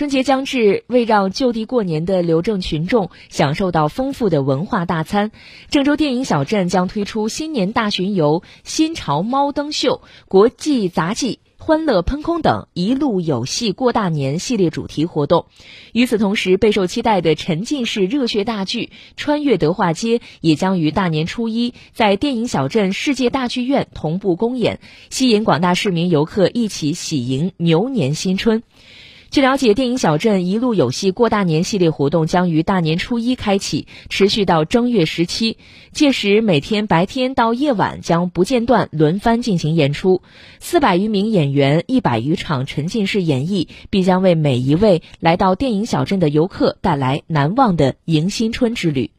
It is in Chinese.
春节将至，为让就地过年的邮政群众享受到丰富的文化大餐，郑州电影小镇将推出新年大巡游、新潮猫灯秀、国际杂技。欢乐喷空等一路有戏过大年系列主题活动。与此同时，备受期待的沉浸式热血大剧《穿越德化街》也将于大年初一在电影小镇世界大剧院同步公演，吸引广大市民游客一起喜迎牛年新春。据了解，电影小镇一路有戏过大年系列活动将于大年初一开启，持续到正月十七。届时，每天白天到夜晚将不间断轮番进行演出，四百余名演员、一百余场沉浸式演绎，必将为每一位来到电影小镇的游客带来难忘的迎新春之旅。